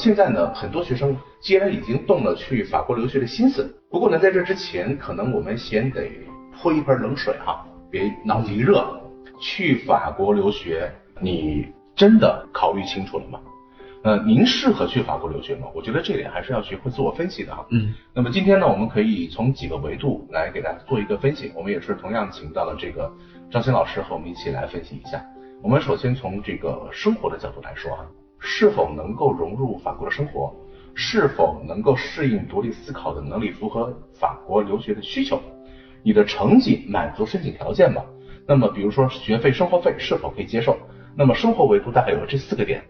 现在呢，很多学生既然已经动了去法国留学的心思，不过呢，在这之前，可能我们先得泼一盆冷水哈，别脑子一热，去法国留学，你真的考虑清楚了吗？呃，您适合去法国留学吗？我觉得这点还是要学会自我分析的哈。嗯，那么今天呢，我们可以从几个维度来给大家做一个分析。我们也是同样请到了这个张鑫老师和我们一起来分析一下。我们首先从这个生活的角度来说哈，是否能够融入法国的生活，是否能够适应独立思考的能力，符合法国留学的需求，你的成绩满足申请条件吗？那么比如说学费、生活费是否可以接受？那么生活维度大概有这四个点。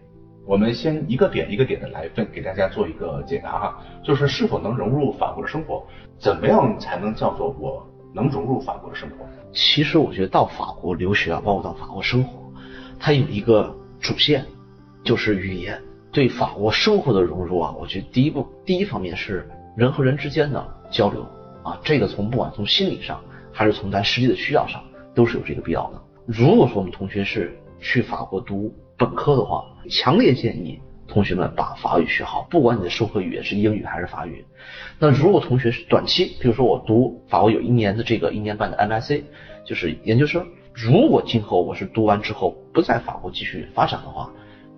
我们先一个点一个点的来分，给大家做一个解答哈，就是是否能融入法国的生活，怎么样才能叫做我能融入法国的生活？其实我觉得到法国留学啊，包括到法国生活，它有一个主线，就是语言。对法国生活的融入啊，我觉得第一步第一方面是人和人之间的交流啊，这个从不管从心理上还是从咱实际的需要上，都是有这个必要的。如果说我们同学是去法国读。本科的话，强烈建议同学们把法语学好，不管你的授课语言是英语还是法语。那如果同学是短期，比如说我读法国有一年的这个一年半的 MSc，就是研究生，如果今后我是读完之后不在法国继续发展的话，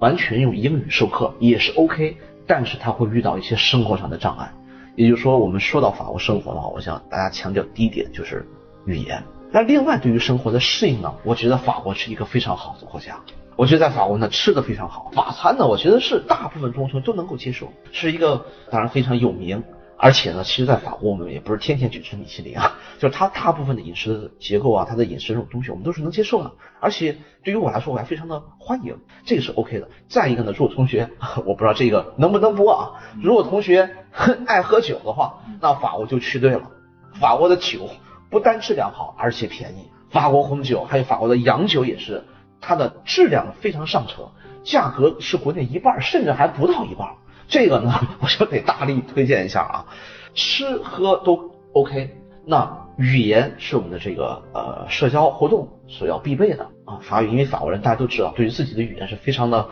完全用英语授课也是 OK，但是他会遇到一些生活上的障碍。也就是说，我们说到法国生活的话，我想大家强调第一点就是语言。那另外对于生活的适应呢，我觉得法国是一个非常好的国家。我觉得在法国呢吃的非常好，法餐呢，我觉得是大部分中国都能够接受，是一个当然非常有名，而且呢，其实，在法国我们也不是天天去吃米其林啊，就是它大部分的饮食结构啊，它的饮食这种东西我们都是能接受的，而且对于我来说我还非常的欢迎，这个是 OK 的。再一个呢，如果同学 我不知道这个能不能播啊，如果同学 爱喝酒的话，那法国就去对了，法国的酒不单质量好，而且便宜，法国红酒还有法国的洋酒也是。它的质量非常上乘，价格是国内一半，甚至还不到一半。这个呢，我就得大力推荐一下啊，吃喝都 OK。那语言是我们的这个呃社交活动所要必备的啊，法语，因为法国人大家都知道，对于自己的语言是非常的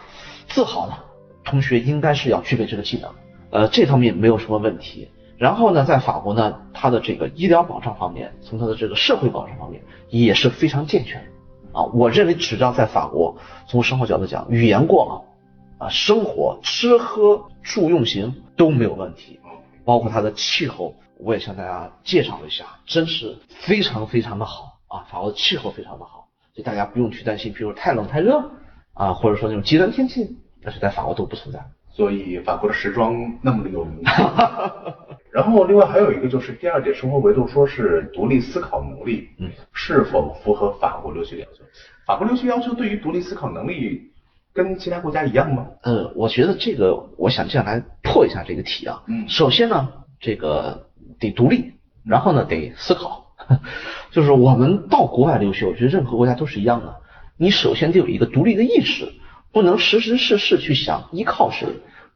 自豪的。同学应该是要具备这个技能，呃，这方面没有什么问题。然后呢，在法国呢，它的这个医疗保障方面，从它的这个社会保障方面也是非常健全。啊，我认为只要在法国，从生活角度讲，语言过了，啊，生活吃喝住用行都没有问题，包括它的气候，我也向大家介绍一下，真是非常非常的好啊，法国的气候非常的好，所以大家不用去担心，比如太冷太热啊，或者说那种极端天气，但是在法国都不存在。所以法国的时装那么的有名。然后另外还有一个就是第二点生活维度，说是独立思考能力，嗯，是否符合法国留学要求？法国留学要求对于独立思考能力跟其他国家一样吗？呃，我觉得这个我想这样来破一下这个题啊。嗯，首先呢，这个得独立，然后呢得思考，就是我们到国外留学，我觉得任何国家都是一样的，你首先得有一个独立的意识，不能时时事事去想依靠谁，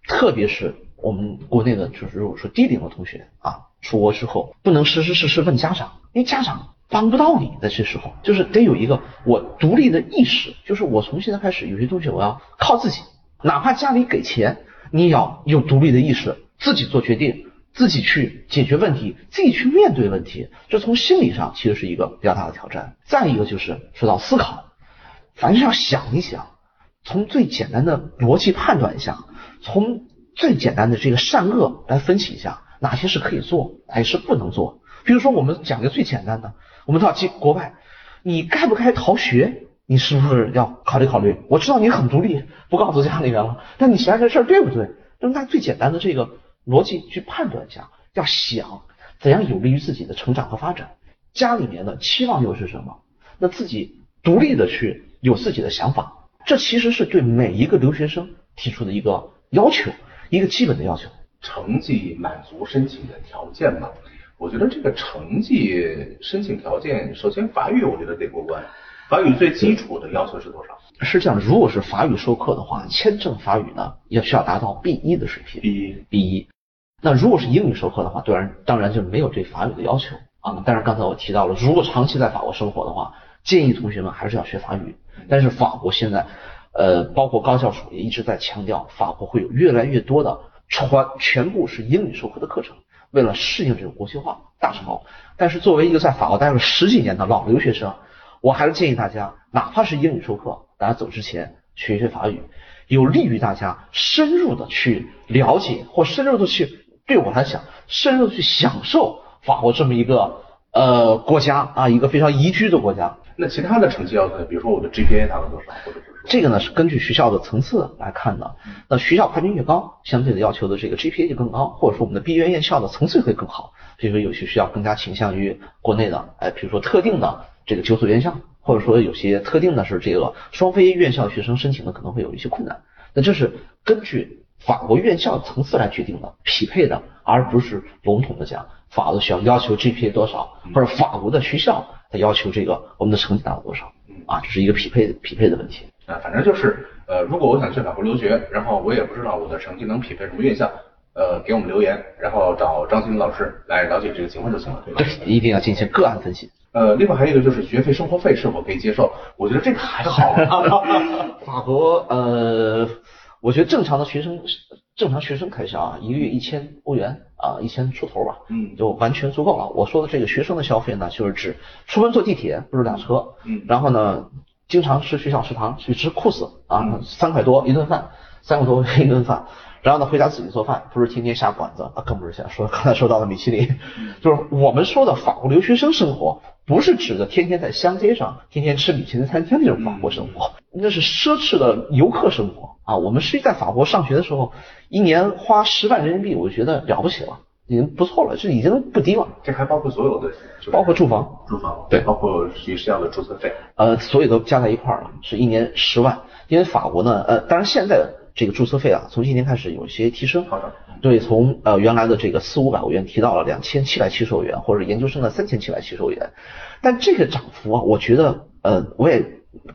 特别是。我们国内的，就是如果说低龄的同学啊，出国之后不能时时事事问家长，因为家长帮不到你的。这时候就是得有一个我独立的意识，就是我从现在开始有些东西我要靠自己，哪怕家里给钱，你也要有独立的意识，自己做决定，自己去解决问题，自己去面对问题。这从心理上其实是一个比较大的挑战。再一个就是说到思考，凡是要想一想，从最简单的逻辑判断一下，从。最简单的这个善恶来分析一下，哪些是可以做，哪些是不能做。比如说，我们讲个最简单的，我们到去国外，你该不该逃学？你是不是要考虑考虑？我知道你很独立，不告诉家里人了，但你想想这事儿对不对？那么，最简单的这个逻辑去判断一下，要想怎样有利于自己的成长和发展，家里面的期望又是什么？那自己独立的去有自己的想法，这其实是对每一个留学生提出的一个要求。一个基本的要求，成绩满足申请的条件嘛？我觉得这个成绩申请条件，首先法语我觉得得过关。法语最基础的要求是多少？是这样，如果是法语授课的话，签证法语呢要需要达到 B 一的水平。B 一，B 一。那如果是英语授课的话，当然当然就没有对法语的要求啊。但是刚才我提到了，如果长期在法国生活的话，建议同学们还是要学法语。但是法国现在。呃，包括高校署也一直在强调，法国会有越来越多的全全部是英语授课的课程，为了适应这种国际化大潮。但是作为一个在法国待了十几年的老留学生，我还是建议大家，哪怕是英语授课，大家走之前学一学法语，有利于大家深入的去了解或深入的去，对我来讲，深入的去享受法国这么一个呃国家啊，一个非常宜居的国家。那其他的成绩要求，比如说我的 GPA 达到多少，或者是这个呢是根据学校的层次来看的。那学校排名越高，相对的要求的这个 GPA 就更高，或者说我们的毕业院校的层次会更好。比如说有些学校更加倾向于国内的，哎，比如说特定的这个九所院校，或者说有些特定的是这个双非院校学生申请的可能会有一些困难。那这是根据法国院校层次来决定的，匹配的，而不是笼统的讲法国学校要求 GPA 多少，或者法国的学校它。要求这个我们的成绩达到多少？啊，这是一个匹配匹配的问题啊。反正就是呃，如果我想去法国留学，然后我也不知道我的成绩能匹配什么院校，呃，给我们留言，然后找张新老师来了解这个情况就行了，对吧？对，一定要进行个案分析。呃，另外还有一个就是学费、生活费是否可以接受？我觉得这个还好。法国呃，我觉得正常的学生。正常学生开销啊，一个月一千欧元啊，一千出头吧，嗯，就完全足够了。我说的这个学生的消费呢，就是指出门坐地铁不是打车，嗯，然后呢，经常吃学校食堂去吃酷斯啊，三块多一顿饭，三块多一顿饭，然后呢回家自己做饭，不是天天下馆子啊，更不是像说刚才说到的米其林，就是我们说的法国留学生生活，不是指的天天在乡街上天天吃米其林餐厅那种法国生活，那是奢侈的游客生活。啊，我们是在法国上学的时候，一年花十万人民币，我觉得了不起了，已经不错了，这已经不低了。这还包括所有的，包括住房，住房，对，包括学校的注册费，呃，所有都加在一块儿了，是一年十万。因为法国呢，呃，当然现在这个注册费啊，从今年开始有些提升，好的，对，从呃原来的这个四五百欧元提到了两千七百七十欧元，或者研究生的三千七百七十欧元。但这个涨幅啊，我觉得，呃，我也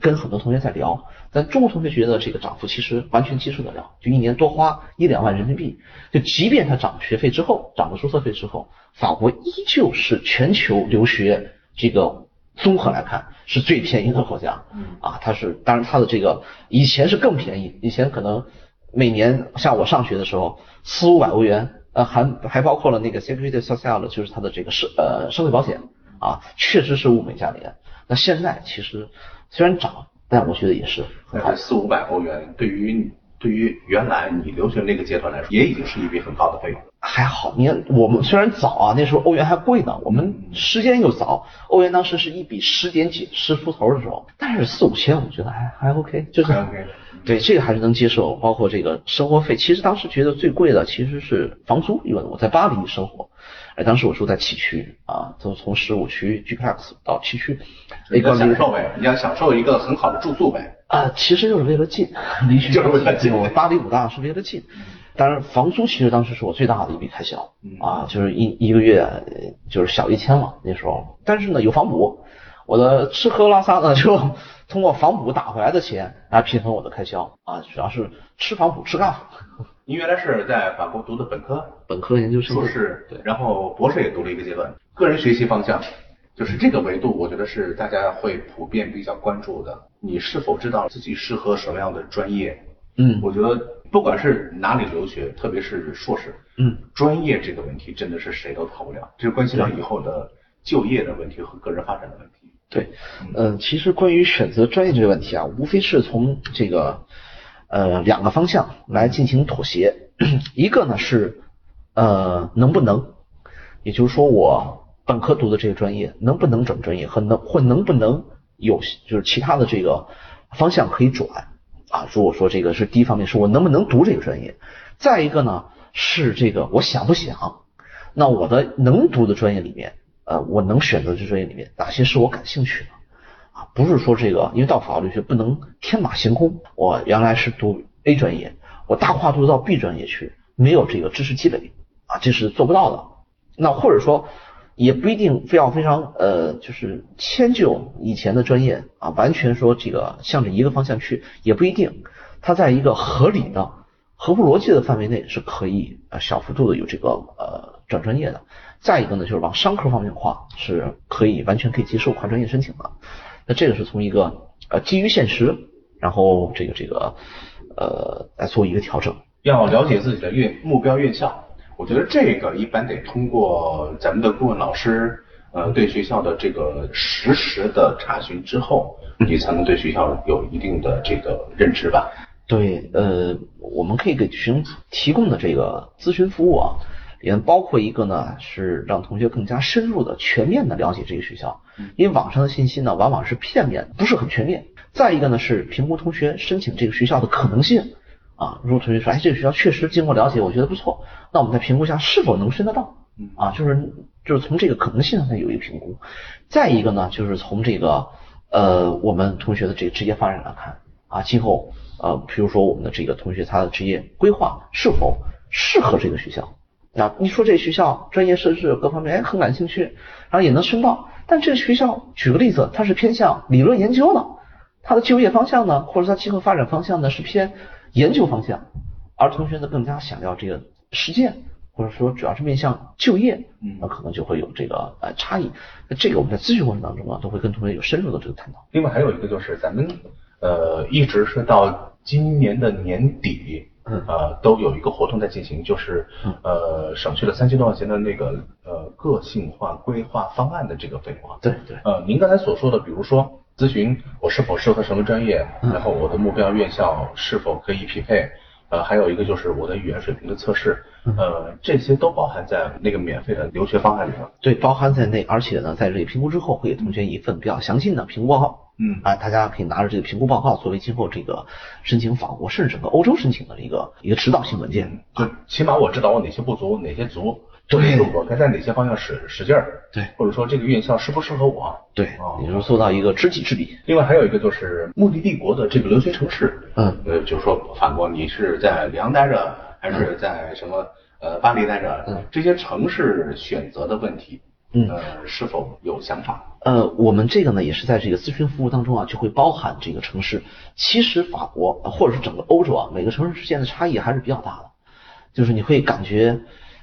跟很多同学在聊。但中国同学觉得这个涨幅其实完全接受得了，就一年多花一两万人民币，就即便他涨学费之后，涨了注册费之后，法国依旧是全球留学这个综合来看是最便宜的国家。啊，它是当然它的这个以前是更便宜，以前可能每年像我上学的时候四五百欧元，呃，还还包括了那个 Security Social 就是它的这个社呃社会保险啊，确实是物美价廉。那现在其实虽然涨。但我觉得也是，那四五百欧元对于对于原来你留学那个阶段来说，也已经是一笔很高的费用。还好，你看我们虽然早啊，那时候欧元还贵呢，我们时间又早，欧元当时是一比十点几十出头的时候，但是四五千，我觉得还还 OK，就是 OK，对这个还是能接受。包括这个生活费，其实当时觉得最贵的其实是房租，因为我在巴黎生活。哎，当时我住在七区啊，就从十五区 G Plus 到七区，一个享受呗，你要享受一个很好的住宿呗。啊，其实就是为了近，离学就是为了近。我巴黎五大是为了近，当然房租其实当时是我最大的一笔开销啊，就是一一个月就是小一千了那时候。但是呢，有房补，我的吃喝拉撒呢就通过房补打回来的钱来平衡我的开销啊，主要是吃房补吃干。您原来是在法国读的本科，本科研究生，硕士，对，然后博士也读了一个阶段。个人学习方向，就是这个维度，我觉得是大家会普遍比较关注的。你是否知道自己适合什么样的专业？嗯，我觉得不管是哪里留学，特别是硕士，嗯，专业这个问题真的是谁都逃不了，这关系到以后的就业的问题和个人发展的问题。对，嗯，其实关于选择专业这个问题啊，无非是从这个。呃，两个方向来进行妥协，一个呢是呃能不能，也就是说我本科读的这个专业能不能转专业和能或能不能有就是其他的这个方向可以转啊？如果说这个是第一方面是我能不能读这个专业，再一个呢是这个我想不想？那我的能读的专业里面，呃，我能选择这专业里面哪些是我感兴趣的？啊不是说这个，因为到法律学不能天马行空。我原来是读 A 专业，我大跨度到 B 专业去，没有这个知识积累啊，这是做不到的。那或者说，也不一定非要非常呃，就是迁就以前的专业啊，完全说这个向着一个方向去，也不一定。它在一个合理的、合乎逻辑的范围内是可以呃小幅度的有这个呃转专业的。再一个呢，就是往商科方面跨，是可以完全可以接受跨专业申请的。那这个是从一个呃基于现实然后这个这个呃来做一个调整。要了解自己的院目标院校，我觉得这个一般得通过咱们的顾问老师，呃，对学校的这个实时的查询之后，你才能对学校有一定的这个认知吧。对，呃，我们可以给学生提供的这个咨询服务啊，也包括一个呢，是让同学更加深入的、全面的了解这个学校，因为网上的信息呢，往往是片面，不是很全面。再一个呢，是评估同学申请这个学校的可能性啊。如果同学说，哎，这个学校确实经过了解，我觉得不错，那我们再评估一下是否能申得到啊，就是就是从这个可能性上有一个评估。再一个呢，就是从这个呃我们同学的这个职业发展来看啊，今后。呃，比如说我们的这个同学，他的职业规划是否适合这个学校？啊，你说这学校专业设置各方面，哎，很感兴趣，然后也能申报。但这个学校，举个例子，它是偏向理论研究的，它的就业方向呢，或者它今后发展方向呢是偏研究方向，而同学呢更加想要这个实践，或者说主要是面向就业，那可能就会有这个呃差异。那这个我们在咨询过程当中啊，都会跟同学有深入的这个探讨。另外还有一个就是咱们呃一直是到。今年的年底，呃，都有一个活动在进行，就是呃，省去了三千多块钱的那个呃个性化规划方案的这个费用。对对。呃，您刚才所说的，比如说咨询我是否适合什么专业，然后我的目标院校是否可以匹配，呃，还有一个就是我的语言水平的测试，呃，这些都包含在那个免费的留学方案里了？对，包含在内，而且呢，在这里评估之后，会给同学一份比较详细的评估报告。嗯。啊，大家可以拿着这个评估报告作为今后这个申请法国甚至整个欧洲申请的一个一个指导性文件，就起码我知道我哪些不足，哪些足，对，我该在哪些方向使使劲儿，对，或者说这个院校适不适合我，对，也就是做到一个知己知彼。另外还有一个就是目的地国的这个留学城市，嗯，呃，就是说法国你是在里昂待着，还是在什么呃巴黎待着，嗯，这些城市选择的问题。嗯，是否有想法？呃，我们这个呢，也是在这个咨询服务当中啊，就会包含这个城市。其实法国或者是整个欧洲啊，每个城市之间的差异还是比较大的。就是你会感觉，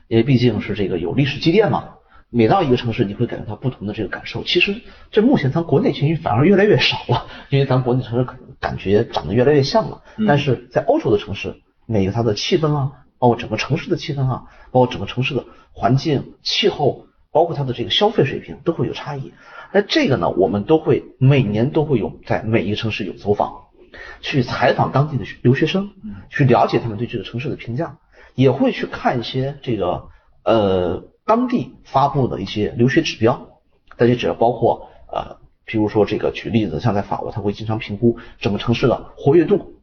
因为毕竟是这个有历史积淀嘛，每到一个城市，你会感觉到不同的这个感受。其实这目前咱国内群反而越来越少了，因为咱国内城市可能感觉长得越来越像了。但是在欧洲的城市，每个它的气氛啊，包括整个城市的气氛啊，包括整个城市的环境、气候。包括它的这个消费水平都会有差异，那这个呢，我们都会每年都会有在每一个城市有走访，去采访当地的留学生，去了解他们对这个城市的评价，也会去看一些这个呃当地发布的一些留学指标，这些指标包括呃，比如说这个举例子，像在法国，他会经常评估整个城市的活跃度，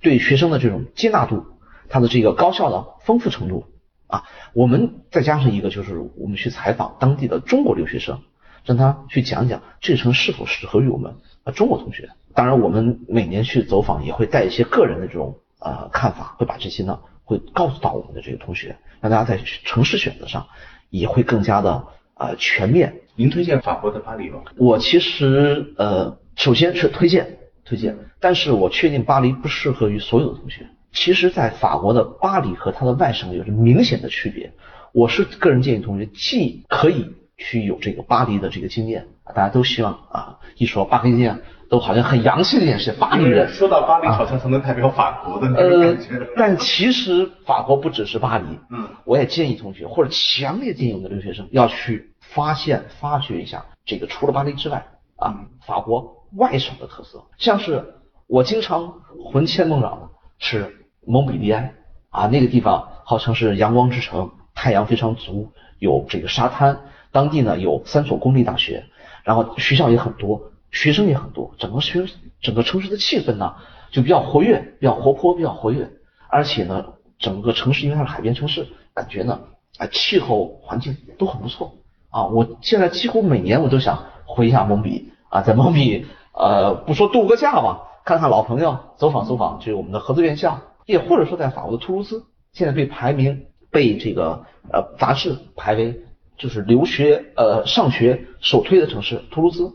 对学生的这种接纳度，它的这个高校的丰富程度。啊，我们再加上一个，就是我们去采访当地的中国留学生，让他去讲讲这城是否适合于我们啊中国同学。当然，我们每年去走访也会带一些个人的这种呃看法，会把这些呢会告诉到我们的这个同学，让大家在城市选择上也会更加的呃全面。您推荐法国的巴黎吗？我其实呃首先是推荐推荐，但是我确定巴黎不适合于所有的同学。其实，在法国的巴黎和它的外省有着明显的区别。我是个人建议同学，既可以去有这个巴黎的这个经验啊，大家都希望啊，一说巴黎经验，都好像很洋气的一件事，巴黎人。说到巴黎，好像才能代表法国的那种感觉。但其实法国不只是巴黎。嗯。我也建议同学，或者强烈建议我们的留学生，要去发现、发掘一下这个除了巴黎之外啊，法国外省的特色。像是我经常魂牵梦绕的是。蒙彼利埃啊，那个地方号称是阳光之城，太阳非常足，有这个沙滩。当地呢有三所公立大学，然后学校也很多，学生也很多，整个学整个城市的气氛呢就比较活跃，比较活泼，比较活跃。而且呢，整个城市因为它是海边城市，感觉呢啊气候环境都很不错啊。我现在几乎每年我都想回一下蒙彼啊，在蒙彼呃不说度个假吧，看看老朋友，走访走访，就是我们的合作院校。也或者说，在法国的图卢兹，现在被排名被这个呃杂志排为就是留学呃上学首推的城市。图卢兹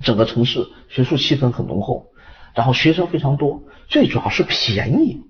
整个城市学术气氛很浓厚，然后学生非常多，最主要是便宜，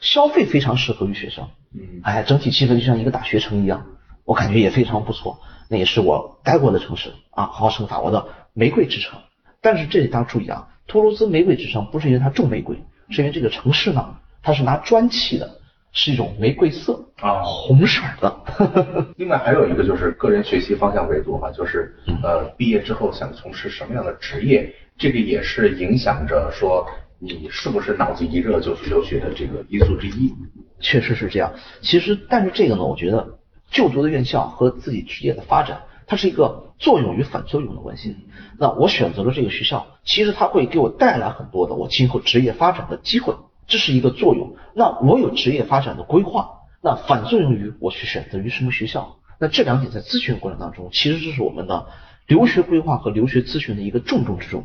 消费非常适合于学生。嗯，哎，整体气氛就像一个大学城一样，我感觉也非常不错。那也是我待过的城市啊，号称法国的玫瑰之城。但是这里大家注意啊，图卢兹玫瑰之城，不是因为它种玫瑰，是因为这个城市呢，它是拿砖砌的，是一种玫瑰色啊红色的。另外还有一个就是个人学习方向维度哈，就是呃毕业之后想从事什么样的职业，这个也是影响着说你是不是脑子一热就去留学的这个因素之一。确实是这样。其实，但是这个呢，我觉得就读的院校和自己职业的发展，它是一个作用与反作用的关系。那我选择了这个学校，其实它会给我带来很多的我今后职业发展的机会，这是一个作用。那我有职业发展的规划，那反作用于我去选择于什么学校。那这两点在咨询过程当中，其实就是我们的留学规划和留学咨询的一个重中之重。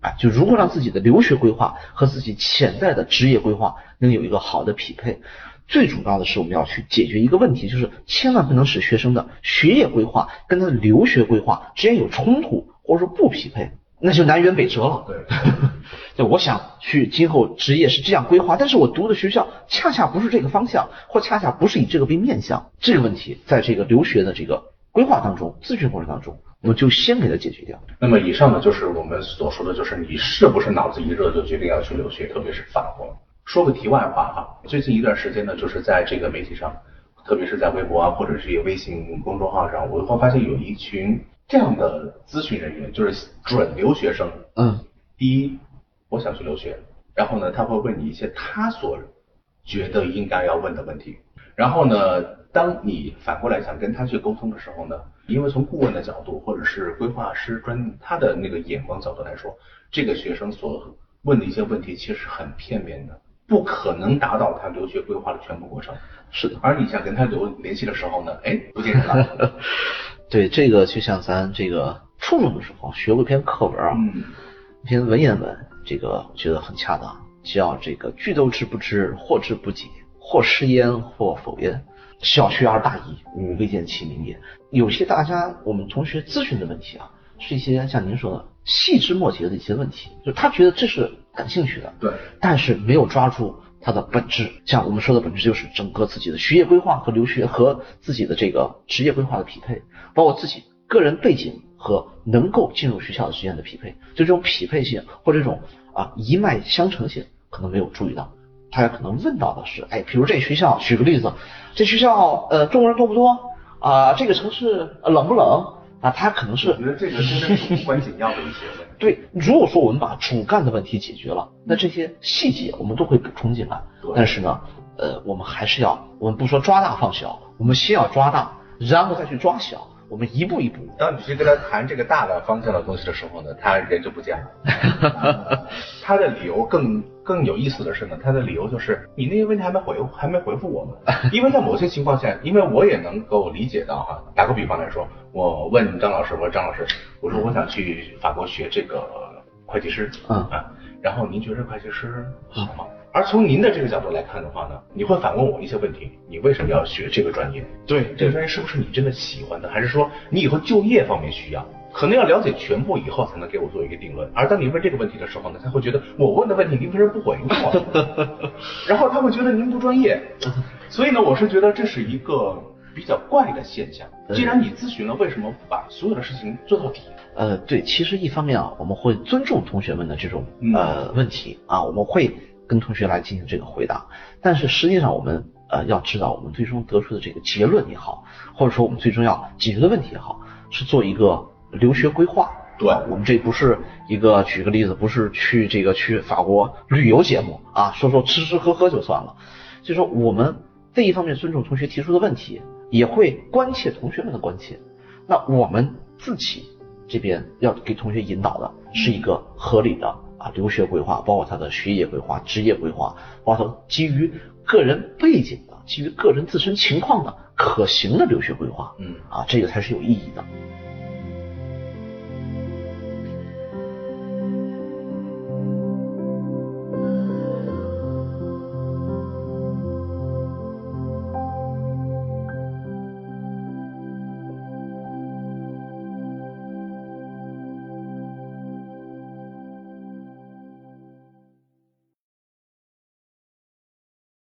哎，就如何让自己的留学规划和自己潜在的职业规划能有一个好的匹配。最主要的是，我们要去解决一个问题，就是千万不能使学生的学业规划跟他的留学规划之间有冲突，或者说不匹配，那就南辕北辙了。对，就我想去今后职业是这样规划，但是我读的学校恰恰不是这个方向，或恰恰不是以这个为面向，这个问题在这个留学的这个规划当中、咨询过程当中，我们就先给它解决掉。那么以上呢，就是我们所说的就是你是不是脑子一热就决定要去留学，特别是法国。说个题外话哈，最近一段时间呢，就是在这个媒体上，特别是在微博啊，或者是一个微信公众号上，我会发现有一群这样的咨询人员，就是准留学生。嗯，第一，我想去留学，然后呢，他会问你一些他所觉得应该要问的问题，然后呢，当你反过来想跟他去沟通的时候呢，因为从顾问的角度或者是规划师专他的那个眼光角度来说，这个学生所问的一些问题其实很片面的。不可能达到他留学规划的全部过程。是的，而你想跟他留联系的时候呢，哎，不见人了。对，这个就像咱这个初中的时候学过一篇课文啊，嗯，一篇文言文，这个我觉得很恰当，叫这个句都知不知，或知不解，或是焉，或否焉。小学而大义，吾未见其明也。有些大家我们同学咨询的问题啊，是一些像您说的细枝末节的一些问题，就他觉得这是。感兴趣的，对，但是没有抓住它的本质。像我们说的本质，就是整个自己的学业规划和留学和自己的这个职业规划的匹配，包括自己个人背景和能够进入学校的时间的匹配。就这种匹配性或这种啊一脉相承性，可能没有注意到。大家可能问到的是，哎，比如这学校，举个例子，这学校呃中国人多不多啊？这个城市冷不冷？啊，他可能是我觉得这个真的是无关紧要的一些问题。对，如果说我们把主干的问题解决了，那这些细节我们都会补充进来。但是呢，呃，我们还是要，我们不说抓大放小，我们先要抓大，然后再去抓小。我们一步一步。当你去跟他谈这个大的方向的东西的时候呢，他人就不见了。他的理由更更有意思的是呢，他的理由就是你那些问题还没回还没回复我们。因为在某些情况下，因为我也能够理解到哈，打个比方来说，我问张老师，我说张老师，我说我想去法国学这个会计师，嗯啊，然后您觉得会计师好吗？而从您的这个角度来看的话呢，你会反问我一些问题：你为什么要学这个专业？对，这个专业是不是你真的喜欢的？还是说你以后就业方面需要？可能要了解全部以后才能给我做一个定论。而当你问这个问题的时候呢，他会觉得我问的问题您为什么不回复我？然后他会觉得您不专业。所以呢，我是觉得这是一个比较怪的现象。既然你咨询了，为什么不把所有的事情做到底？呃，对，其实一方面啊，我们会尊重同学们的这种呃问题啊，我们会。跟同学来进行这个回答，但是实际上我们呃要知道，我们最终得出的这个结论也好，或者说我们最终要解决的问题也好，是做一个留学规划。对，我们这不是一个举个例子，不是去这个去法国旅游节目啊，说说吃吃喝喝就算了。所以说我们这一方面尊重同学提出的问题，也会关切同学们的关切。那我们自己这边要给同学引导的是一个合理的。啊，留学规划包括他的学业规划、职业规划，包括基于个人背景的、基于个人自身情况的可行的留学规划。嗯，啊，这个才是有意义的。